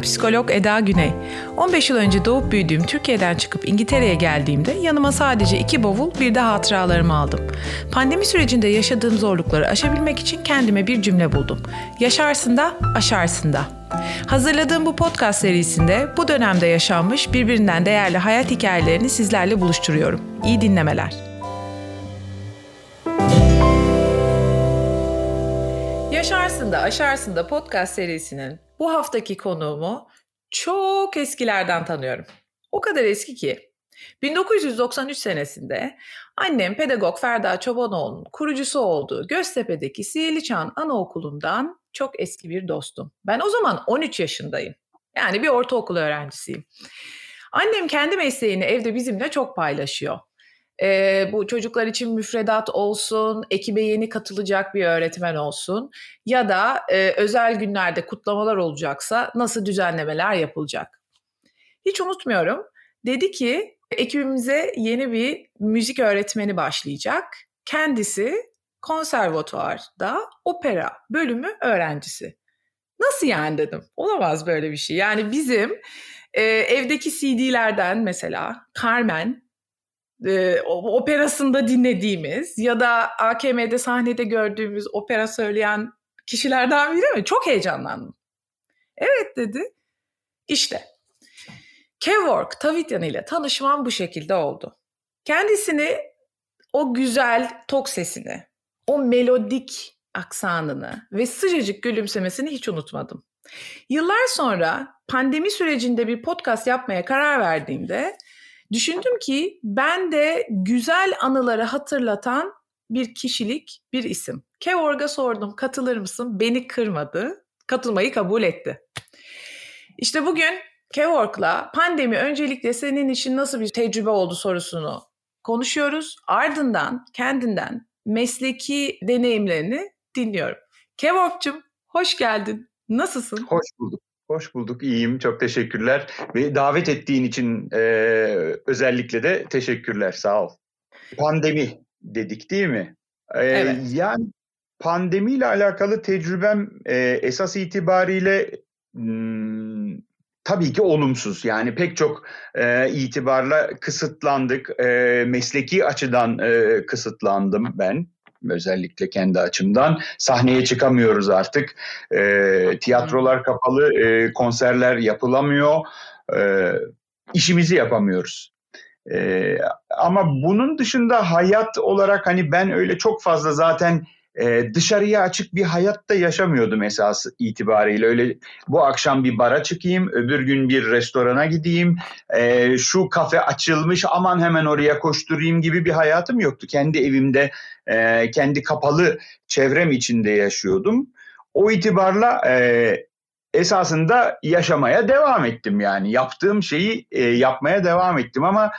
Psikolog Eda Güney. 15 yıl önce doğup büyüdüğüm Türkiye'den çıkıp İngiltere'ye geldiğimde yanıma sadece iki bavul bir de hatıralarımı aldım. Pandemi sürecinde yaşadığım zorlukları aşabilmek için kendime bir cümle buldum. Yaşarsın da aşarsın da. Hazırladığım bu podcast serisinde bu dönemde yaşanmış birbirinden değerli hayat hikayelerini sizlerle buluşturuyorum. İyi dinlemeler. Yaşarsın da Aşarsın da podcast serisinin bu haftaki konuğumu çok eskilerden tanıyorum. O kadar eski ki 1993 senesinde annem pedagog Ferda Çobanoğlu'nun kurucusu olduğu Göztepe'deki Sihirli Çağın Anaokulu'ndan çok eski bir dostum. Ben o zaman 13 yaşındayım. Yani bir ortaokul öğrencisiyim. Annem kendi mesleğini evde bizimle çok paylaşıyor e, bu çocuklar için müfredat olsun, ekibe yeni katılacak bir öğretmen olsun ya da e, özel günlerde kutlamalar olacaksa nasıl düzenlemeler yapılacak. Hiç unutmuyorum. Dedi ki ekibimize yeni bir müzik öğretmeni başlayacak. Kendisi konservatuarda opera bölümü öğrencisi. Nasıl yani dedim. Olamaz böyle bir şey. Yani bizim e, evdeki CD'lerden mesela Carmen e, operasında dinlediğimiz ya da AKM'de sahnede gördüğümüz opera söyleyen kişilerden biri mi? Çok heyecanlandım. Evet dedi. İşte Kevork Tavityan ile tanışmam bu şekilde oldu. Kendisini o güzel tok sesini, o melodik aksanını ve sıcacık gülümsemesini hiç unutmadım. Yıllar sonra pandemi sürecinde bir podcast yapmaya karar verdiğimde Düşündüm ki ben de güzel anıları hatırlatan bir kişilik, bir isim. Kevorg'a sordum katılır mısın? Beni kırmadı. Katılmayı kabul etti. İşte bugün Kevorg'la pandemi öncelikle senin için nasıl bir tecrübe oldu sorusunu konuşuyoruz. Ardından kendinden mesleki deneyimlerini dinliyorum. Kevorg'cum hoş geldin. Nasılsın? Hoş bulduk. Hoş bulduk, iyiyim. Çok teşekkürler. Ve davet ettiğin için e, özellikle de teşekkürler, sağ ol. Pandemi dedik değil mi? E, evet. Yani pandemiyle alakalı tecrübem e, esas itibariyle m, tabii ki olumsuz. Yani pek çok e, itibarla kısıtlandık. E, mesleki açıdan e, kısıtlandım ben özellikle kendi açımdan. Sahneye çıkamıyoruz artık. E, tiyatrolar kapalı, e, konserler yapılamıyor. E, işimizi yapamıyoruz. E, ama bunun dışında hayat olarak hani ben öyle çok fazla zaten e, dışarıya açık bir hayatta yaşamıyordum esas itibariyle. Öyle bu akşam bir bara çıkayım, öbür gün bir restorana gideyim, e, şu kafe açılmış aman hemen oraya koşturayım gibi bir hayatım yoktu. Kendi evimde, e, kendi kapalı çevrem içinde yaşıyordum. O itibarla esasında yaşamaya devam ettim yani. Yaptığım şeyi yapmaya devam ettim ama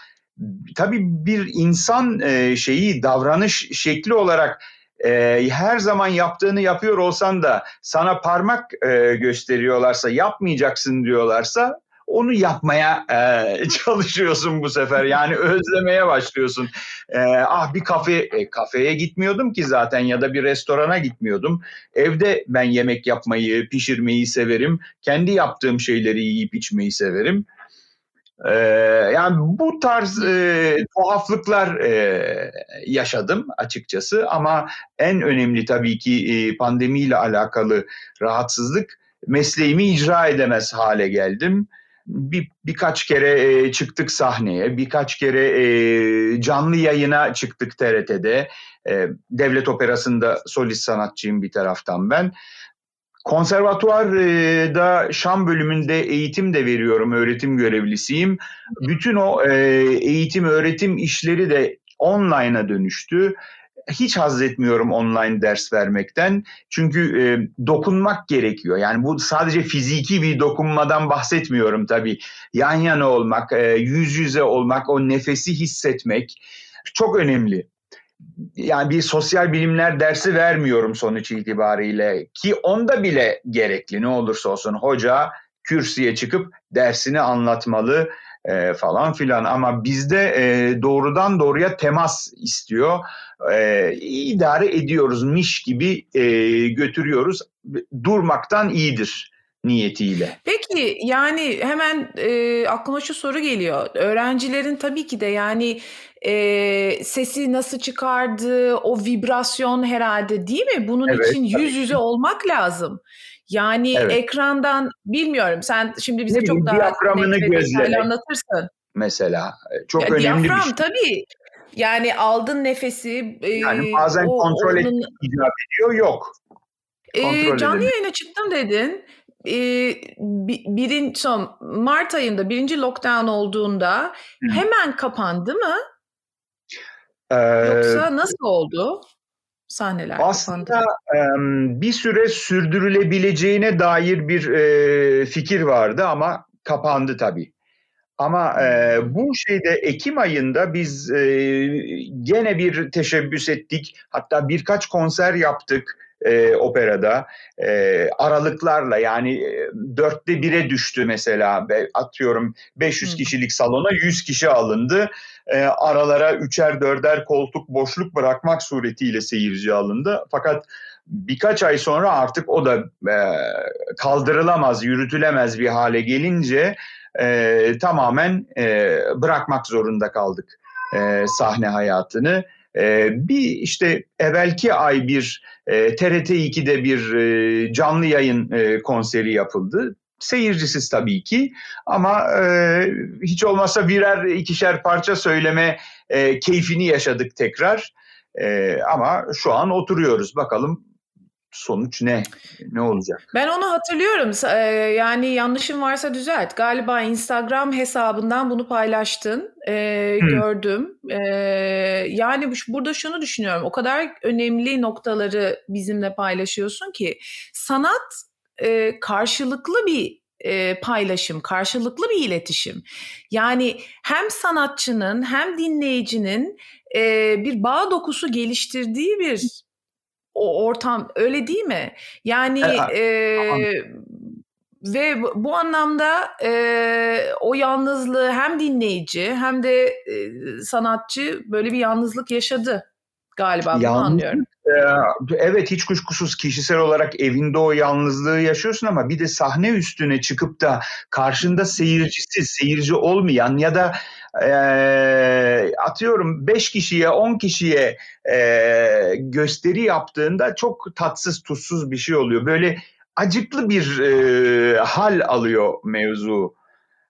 tabii bir insan şeyi davranış şekli olarak e, her zaman yaptığını yapıyor olsan da sana parmak e, gösteriyorlarsa yapmayacaksın diyorlarsa onu yapmaya e, çalışıyorsun bu sefer. Yani özlemeye başlıyorsun. E, ah bir kafe, e, kafeye gitmiyordum ki zaten ya da bir restorana gitmiyordum. Evde ben yemek yapmayı, pişirmeyi severim. Kendi yaptığım şeyleri yiyip içmeyi severim. Ee, yani bu tarz e, tuhaflıklar e, yaşadım açıkçası ama en önemli tabii ki e, pandemiyle alakalı rahatsızlık mesleğimi icra edemez hale geldim. Bir, birkaç kere e, çıktık sahneye, birkaç kere e, canlı yayına çıktık TRT'de. E, Devlet Operası'nda solist sanatçıyım bir taraftan ben. Konservatuvarda Şam bölümünde eğitim de veriyorum, öğretim görevlisiyim. Bütün o e, eğitim, öğretim işleri de online'a dönüştü. Hiç haz etmiyorum online ders vermekten. Çünkü e, dokunmak gerekiyor. Yani bu sadece fiziki bir dokunmadan bahsetmiyorum tabii. Yan yana olmak, e, yüz yüze olmak, o nefesi hissetmek çok önemli yani bir sosyal bilimler dersi vermiyorum sonuç itibariyle ki onda bile gerekli. Ne olursa olsun hoca kürsüye çıkıp dersini anlatmalı e, falan filan. Ama bizde e, doğrudan doğruya temas istiyor. E, idare ediyoruz miş gibi e, götürüyoruz. Durmaktan iyidir niyetiyle. Peki yani hemen e, aklıma şu soru geliyor. Öğrencilerin tabii ki de yani e, sesi nasıl çıkardı, o vibrasyon herhalde değil mi? Bunun evet, için yüz yüze olmak lazım. Yani evet. ekrandan bilmiyorum sen şimdi bize ne çok daha net anlatırsın. Mesela çok ya, önemli diyafram, bir şey. tabii yani aldın nefesi. Yani bazen o, kontrol onun... icap ediyor yok. E, canlı yayına çıktım dedin. E, birin, son Mart ayında birinci lockdown olduğunda Hı. hemen kapandı mı? Ee, Yoksa nasıl oldu? Sahneler aslında kapandı. bir süre sürdürülebileceğine dair bir fikir vardı ama kapandı tabii. Ama e, bu şeyde Ekim ayında biz e, gene bir teşebbüs ettik. Hatta birkaç konser yaptık e, operada e, aralıklarla yani e, dörtte bire düştü mesela. Atıyorum 500 kişilik salona 100 kişi alındı. E, aralara üçer dörder koltuk boşluk bırakmak suretiyle seyirci alındı. Fakat birkaç ay sonra artık o da e, kaldırılamaz yürütülemez bir hale gelince e, tamamen e, bırakmak zorunda kaldık e, sahne hayatını. E, bir işte evvelki ay bir e, TRT 2'de bir e, canlı yayın e, konseri yapıldı. Seyircisiz tabii ki ama e, hiç olmazsa birer ikişer parça söyleme e, keyfini yaşadık tekrar. E, ama şu an oturuyoruz bakalım sonuç ne? Ne olacak? Ben onu hatırlıyorum. Yani yanlışım varsa düzelt. Galiba Instagram hesabından bunu paylaştın. Ee, gördüm. Ee, yani burada şunu düşünüyorum. O kadar önemli noktaları bizimle paylaşıyorsun ki sanat e, karşılıklı bir e, paylaşım, karşılıklı bir iletişim. Yani hem sanatçının hem dinleyicinin e, bir bağ dokusu geliştirdiği bir o ortam öyle değil mi? Yani e, e, ve bu anlamda e, o yalnızlığı hem dinleyici hem de e, sanatçı böyle bir yalnızlık yaşadı galiba bunu Yalnız, anlıyorum. E, evet hiç kuşkusuz kişisel olarak evinde o yalnızlığı yaşıyorsun ama bir de sahne üstüne çıkıp da karşında seyircisi, seyirci olmayan ya da e, atıyorum 5 kişiye 10 kişiye e, gösteri yaptığında çok tatsız tuzsuz bir şey oluyor. Böyle acıklı bir e, hal alıyor mevzu.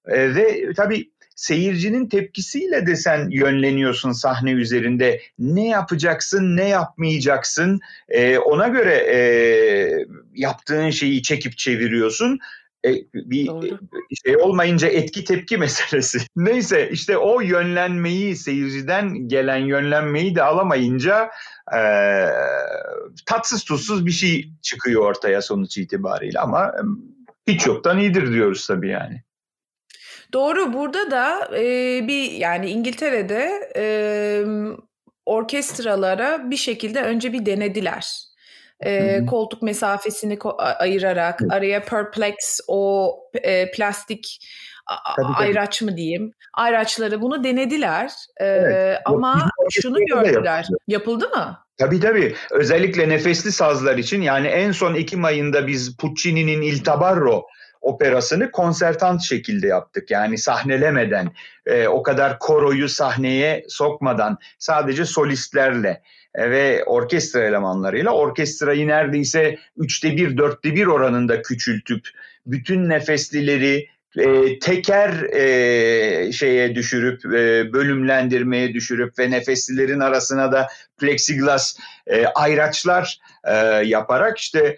E, ve tabii seyircinin tepkisiyle de sen yönleniyorsun sahne üzerinde. Ne yapacaksın, ne yapmayacaksın e, ona göre e, yaptığın şeyi çekip çeviriyorsun. E, bir Doğru. şey olmayınca etki tepki meselesi. Neyse işte o yönlenmeyi seyirciden gelen yönlenmeyi de alamayınca e, tatsız tuzsuz bir şey çıkıyor ortaya sonuç itibariyle ama hiç yoktan iyidir diyoruz tabii yani. Doğru burada da e, bir yani İngiltere'de e, orkestralara bir şekilde önce bir denediler. E, koltuk mesafesini ko- ayırarak evet. araya perplex o e, plastik tabii, tabii. ayraç mı diyeyim ayraçları bunu denediler e, evet. ama şunu gördüler yapıldı mı? Tabii tabii. Özellikle nefesli sazlar için yani en son Ekim ayında biz Puccini'nin Il Tabarro operasını konsertant şekilde yaptık. Yani sahnelemeden, e, o kadar koroyu sahneye sokmadan sadece solistlerle e, ve orkestra elemanlarıyla orkestrayı neredeyse üçte bir, dörtte bir oranında küçültüp bütün nefeslileri e, teker e, şeye düşürüp e, bölümlendirmeye düşürüp ve nefeslilerin arasına da plexiglas e, ayraçlar e, yaparak işte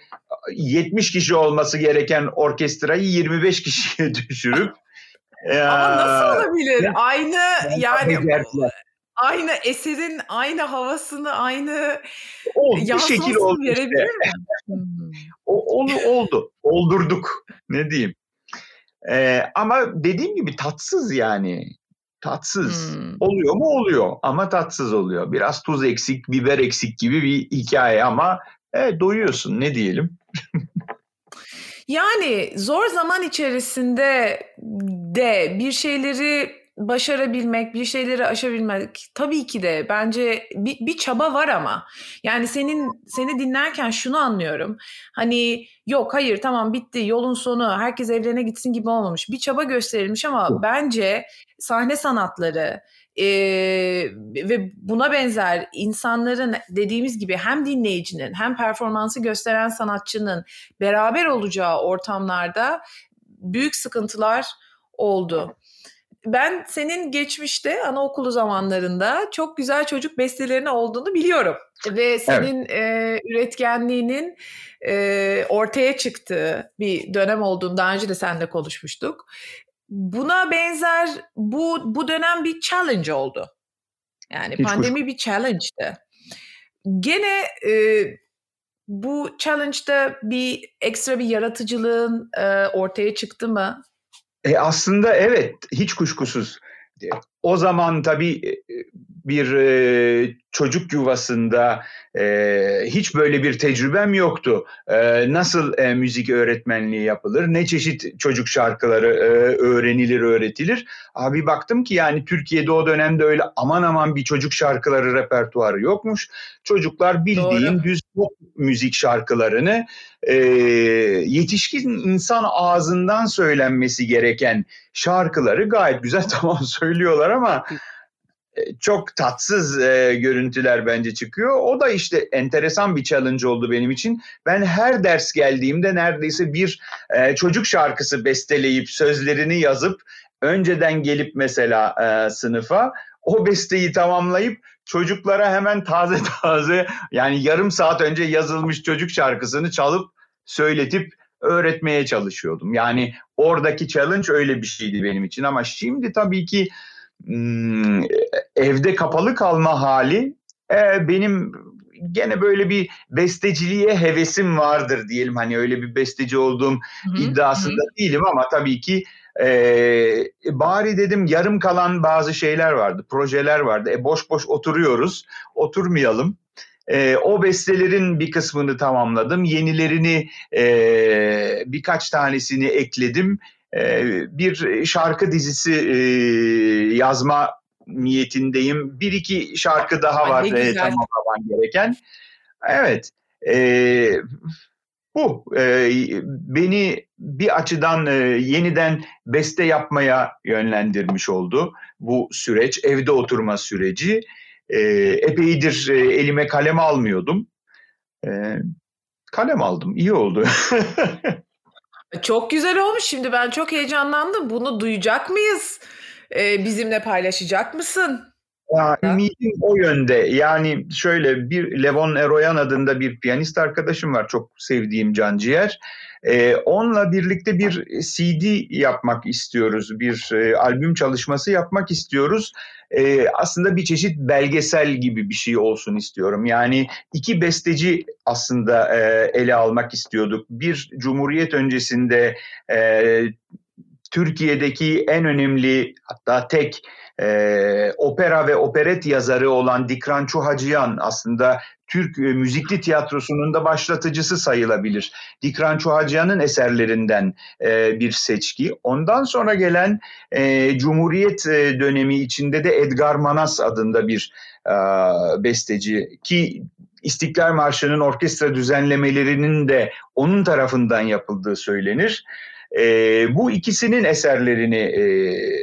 70 kişi olması gereken orkestrayı 25 kişiye düşürüp ama nasıl olabilir? Aynı yani aynı eserin aynı havasını aynı o, bir şekil oldu işte. mi? o, oldu, oldu. Oldurduk. Ne diyeyim. Ee, ama dediğim gibi tatsız yani. Tatsız. Hmm. Oluyor mu? Oluyor. Ama tatsız oluyor. Biraz tuz eksik, biber eksik gibi bir hikaye ama e, doyuyorsun. Ne diyelim? yani zor zaman içerisinde de bir şeyleri başarabilmek, bir şeyleri aşabilmek tabii ki de bence bir, bir çaba var ama yani senin seni dinlerken şunu anlıyorum. Hani yok hayır tamam bitti yolun sonu herkes evlerine gitsin gibi olmamış. Bir çaba gösterilmiş ama bence sahne sanatları e, ve buna benzer insanların dediğimiz gibi hem dinleyicinin hem performansı gösteren sanatçının beraber olacağı ortamlarda büyük sıkıntılar oldu. Ben senin geçmişte anaokulu zamanlarında çok güzel çocuk bestelerine olduğunu biliyorum. Ve senin evet. e, üretkenliğinin e, ortaya çıktığı bir dönem olduğunu daha önce de seninle konuşmuştuk. Buna benzer bu bu dönem bir challenge oldu. Yani Hiç pandemi kuş. bir challenge'dı. Gene e, bu challenge'da bir ekstra bir yaratıcılığın e, ortaya çıktı mı? E aslında evet, hiç kuşkusuz. O zaman tabii e, bir e, çocuk yuvasında e, hiç böyle bir tecrübem yoktu. E, nasıl e, müzik öğretmenliği yapılır, ne çeşit çocuk şarkıları e, öğrenilir, öğretilir. Abi baktım ki yani Türkiye'de o dönemde öyle aman aman bir çocuk şarkıları repertuarı yokmuş. Çocuklar bildiğin Doğru. düz pop müzik şarkılarını e, yetişkin insan ağzından söylenmesi gereken şarkıları gayet güzel tamam söylüyorlar ama e, çok tatsız e, görüntüler bence çıkıyor. O da işte enteresan bir challenge oldu benim için. Ben her ders geldiğimde neredeyse bir e, çocuk şarkısı besteleyip sözlerini yazıp önceden gelip mesela e, sınıfa o besteyi tamamlayıp çocuklara hemen taze taze yani yarım saat önce yazılmış çocuk şarkısını çalıp söyletip öğretmeye çalışıyordum. Yani oradaki challenge öyle bir şeydi benim için ama şimdi tabii ki evde kapalı kalma hali e, benim gene böyle bir besteciliğe hevesim vardır diyelim. Hani öyle bir besteci olduğum Hı-hı. iddiasında Hı-hı. değilim ama tabii ki e, bari dedim yarım kalan bazı şeyler vardı, projeler vardı. E, boş boş oturuyoruz, oturmayalım. E, o bestelerin bir kısmını tamamladım. Yenilerini e, birkaç tanesini ekledim. Ee, bir şarkı dizisi e, yazma niyetindeyim. Bir iki şarkı daha var e, tamamlaman gereken. Evet. E, bu e, beni bir açıdan e, yeniden beste yapmaya yönlendirmiş oldu bu süreç, evde oturma süreci. E, epeydir e, elime kalem almıyordum. E, kalem aldım, iyi oldu. Çok güzel olmuş. Şimdi ben çok heyecanlandım. Bunu duyacak mıyız? Ee, bizimle paylaşacak mısın? Ya, ümidim o yönde. Yani şöyle bir Levon Eroyan adında bir piyanist arkadaşım var. Çok sevdiğim canciğer. Ee, onunla birlikte bir CD yapmak istiyoruz. Bir e, albüm çalışması yapmak istiyoruz. Ee, aslında bir çeşit belgesel gibi bir şey olsun istiyorum. Yani iki besteci aslında e, ele almak istiyorduk. Bir Cumhuriyet öncesinde e, Türkiye'deki en önemli hatta tek e, opera ve operet yazarı olan Dikran Çuhacıyan aslında Türk e, müzikli tiyatrosunun da başlatıcısı sayılabilir. Dikran Çuhacıyan'ın eserlerinden e, bir seçki. Ondan sonra gelen e, Cumhuriyet e, dönemi içinde de Edgar Manas adında bir e, besteci ki İstiklal Marşı'nın orkestra düzenlemelerinin de onun tarafından yapıldığı söylenir. E, bu ikisinin eserlerini, e,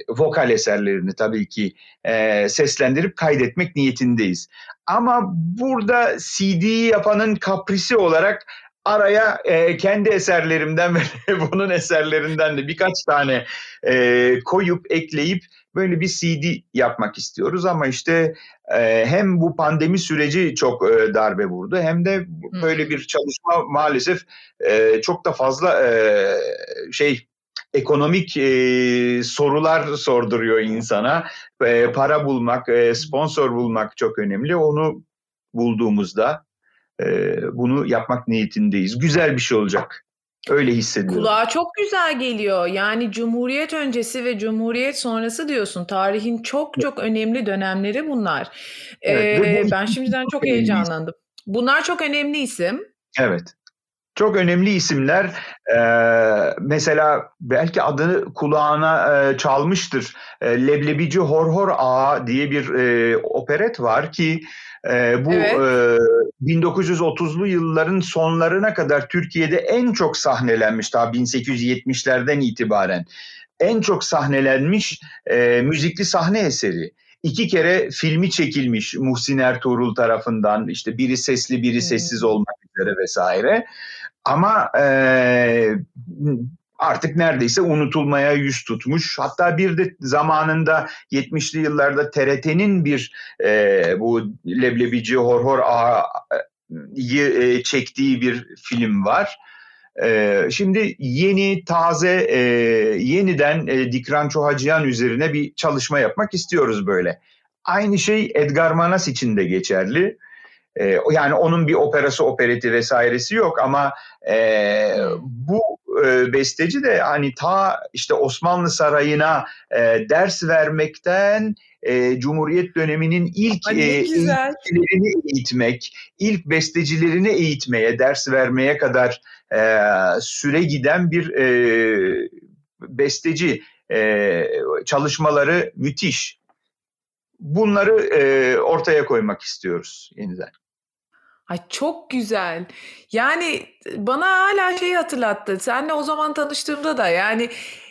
vokal eserlerini tabii ki e, seslendirip kaydetmek niyetindeyiz. Ama burada CD yapanın kaprisi olarak araya e, kendi eserlerimden ve bunun eserlerinden de birkaç tane e, koyup ekleyip böyle bir CD yapmak istiyoruz ama işte e, hem bu pandemi süreci çok e, darbe vurdu hem de böyle bir çalışma maalesef e, çok da fazla e, şey ekonomik e, sorular sorduruyor insana. E, para bulmak, e, sponsor bulmak çok önemli. Onu bulduğumuzda e, bunu yapmak niyetindeyiz. Güzel bir şey olacak. Öyle hissediyorum. Kulağa çok güzel geliyor. Yani Cumhuriyet öncesi ve Cumhuriyet sonrası diyorsun. Tarihin çok çok önemli dönemleri bunlar. Evet, ee, ben şimdiden çok heyecanlandım. Bunlar çok önemli isim. Evet. Çok önemli isimler. Ee, mesela belki adını kulağına e, çalmıştır. E, Leblebici Horhor Ağa diye bir e, operet var ki e, bu evet. e, 1930'lu yılların sonlarına kadar Türkiye'de en çok sahnelenmiş daha 1870'lerden itibaren en çok sahnelenmiş e, müzikli sahne eseri. İki kere filmi çekilmiş Muhsin Ertuğrul tarafından işte biri sesli biri sessiz olmak üzere vesaire. Ama e, artık neredeyse unutulmaya yüz tutmuş. Hatta bir de zamanında 70'li yıllarda TRT'nin bir e, bu Leblebici Horhor Ağa'yı e, çektiği bir film var. E, şimdi yeni, taze, e, yeniden e, Dikran Çohacıyan üzerine bir çalışma yapmak istiyoruz böyle. Aynı şey Edgar Manas için de geçerli. E, yani onun bir operası, opereti vesairesi yok ama e, bu e, besteci de hani ta işte Osmanlı Sarayı'na e, ders vermekten e, Cumhuriyet döneminin ilk Ay, e, eğiticilerini eğitmek, ilk bestecilerini eğitmeye, ders vermeye kadar e, süre giden bir e, besteci. E, çalışmaları müthiş. Bunları e, ortaya koymak istiyoruz yeniden. Ay çok güzel. Yani bana hala şeyi hatırlattı. Senle o zaman tanıştığımda da yani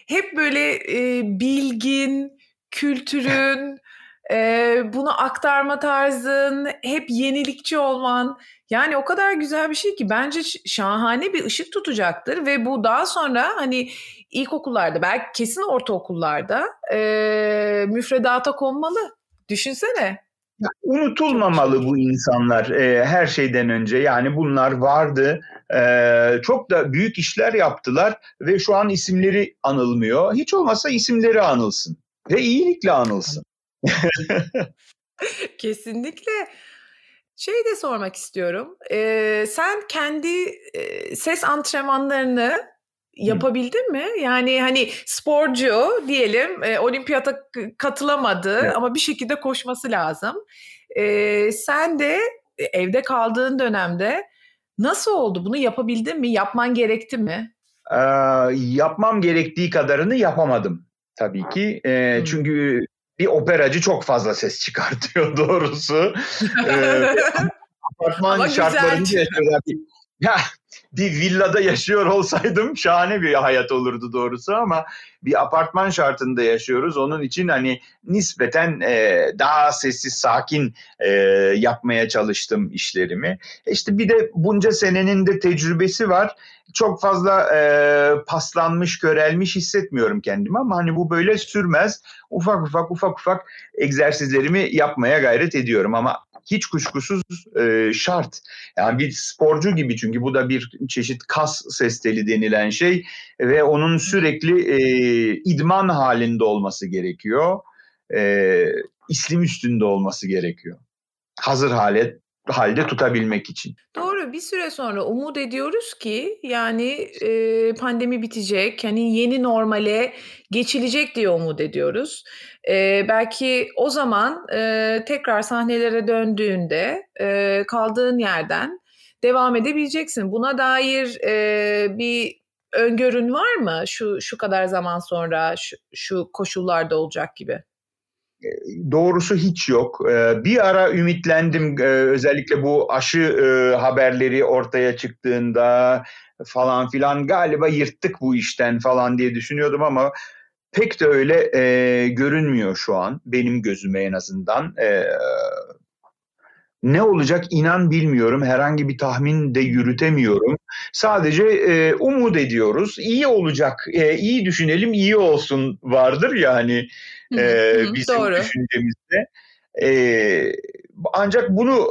hep böyle e, bilgin, kültürün, e, bunu aktarma tarzın, hep yenilikçi olman. Yani o kadar güzel bir şey ki bence şahane bir ışık tutacaktır ve bu daha sonra hani ilkokullarda belki kesin ortaokullarda e, müfredata konmalı. Düşünsene. Unutulmamalı bu insanlar e, her şeyden önce. Yani bunlar vardı. E, çok da büyük işler yaptılar ve şu an isimleri anılmıyor. Hiç olmazsa isimleri anılsın ve iyilikle anılsın. Kesinlikle. Şey de sormak istiyorum. E, sen kendi e, ses antrenmanlarını yapabildin mi? Yani hani sporcu diyelim e, olimpiyata katılamadı evet. ama bir şekilde koşması lazım. E, sen de evde kaldığın dönemde nasıl oldu? Bunu yapabildin mi? Yapman gerekti mi? Ee, yapmam gerektiği kadarını yapamadım tabii ki. E, hmm. Çünkü bir operacı çok fazla ses çıkartıyor doğrusu. ee, apartman şartlarını yaşıyorlar. Ya bir villada yaşıyor olsaydım şahane bir hayat olurdu doğrusu ama bir apartman şartında yaşıyoruz. Onun için hani nispeten e, daha sessiz, sakin e, yapmaya çalıştım işlerimi. İşte bir de bunca senenin de tecrübesi var. Çok fazla e, paslanmış, körelmiş hissetmiyorum kendimi ama hani bu böyle sürmez. Ufak ufak ufak ufak egzersizlerimi yapmaya gayret ediyorum ama hiç kuşkusuz e, şart. Yani bir sporcu gibi çünkü bu da bir çeşit kas ses denilen şey ve onun sürekli e, idman halinde olması gerekiyor. E, islim üstünde olması gerekiyor. Hazır hale halde tutabilmek için. Doğru bir süre sonra umut ediyoruz ki yani e, pandemi bitecek hani yeni normale geçilecek diye umut ediyoruz. E, belki o zaman e, tekrar sahnelere döndüğünde e, kaldığın yerden devam edebileceksin. Buna dair e, bir öngörün var mı? Şu şu kadar zaman sonra şu, şu koşullarda olacak gibi. Doğrusu hiç yok. Bir ara ümitlendim özellikle bu aşı haberleri ortaya çıktığında falan filan galiba yırttık bu işten falan diye düşünüyordum ama pek de öyle görünmüyor şu an benim gözüme en azından. Ne olacak inan bilmiyorum. Herhangi bir tahmin de yürütemiyorum. Sadece e, umut ediyoruz. İyi olacak. E, iyi düşünelim, iyi olsun vardır yani e, bizim Doğru. düşüncemizde. E, ancak bunu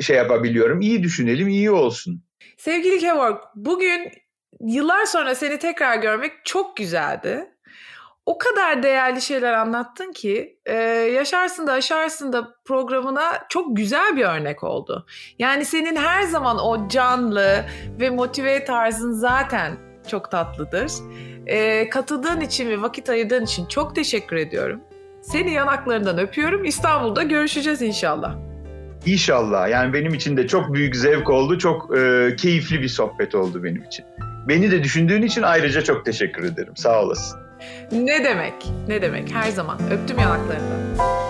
şey yapabiliyorum. İyi düşünelim, iyi olsun. Sevgili Kevork, bugün yıllar sonra seni tekrar görmek çok güzeldi o kadar değerli şeyler anlattın ki e, Yaşarsın da Aşarsın da programına çok güzel bir örnek oldu. Yani senin her zaman o canlı ve motive tarzın zaten çok tatlıdır. E, katıldığın için ve vakit ayırdığın için çok teşekkür ediyorum. Seni yanaklarından öpüyorum. İstanbul'da görüşeceğiz inşallah. İnşallah. Yani benim için de çok büyük zevk oldu. Çok e, keyifli bir sohbet oldu benim için. Beni de düşündüğün için ayrıca çok teşekkür ederim. Sağ olasın. Ne demek? Ne demek? Her zaman. Öptüm yanaklarından.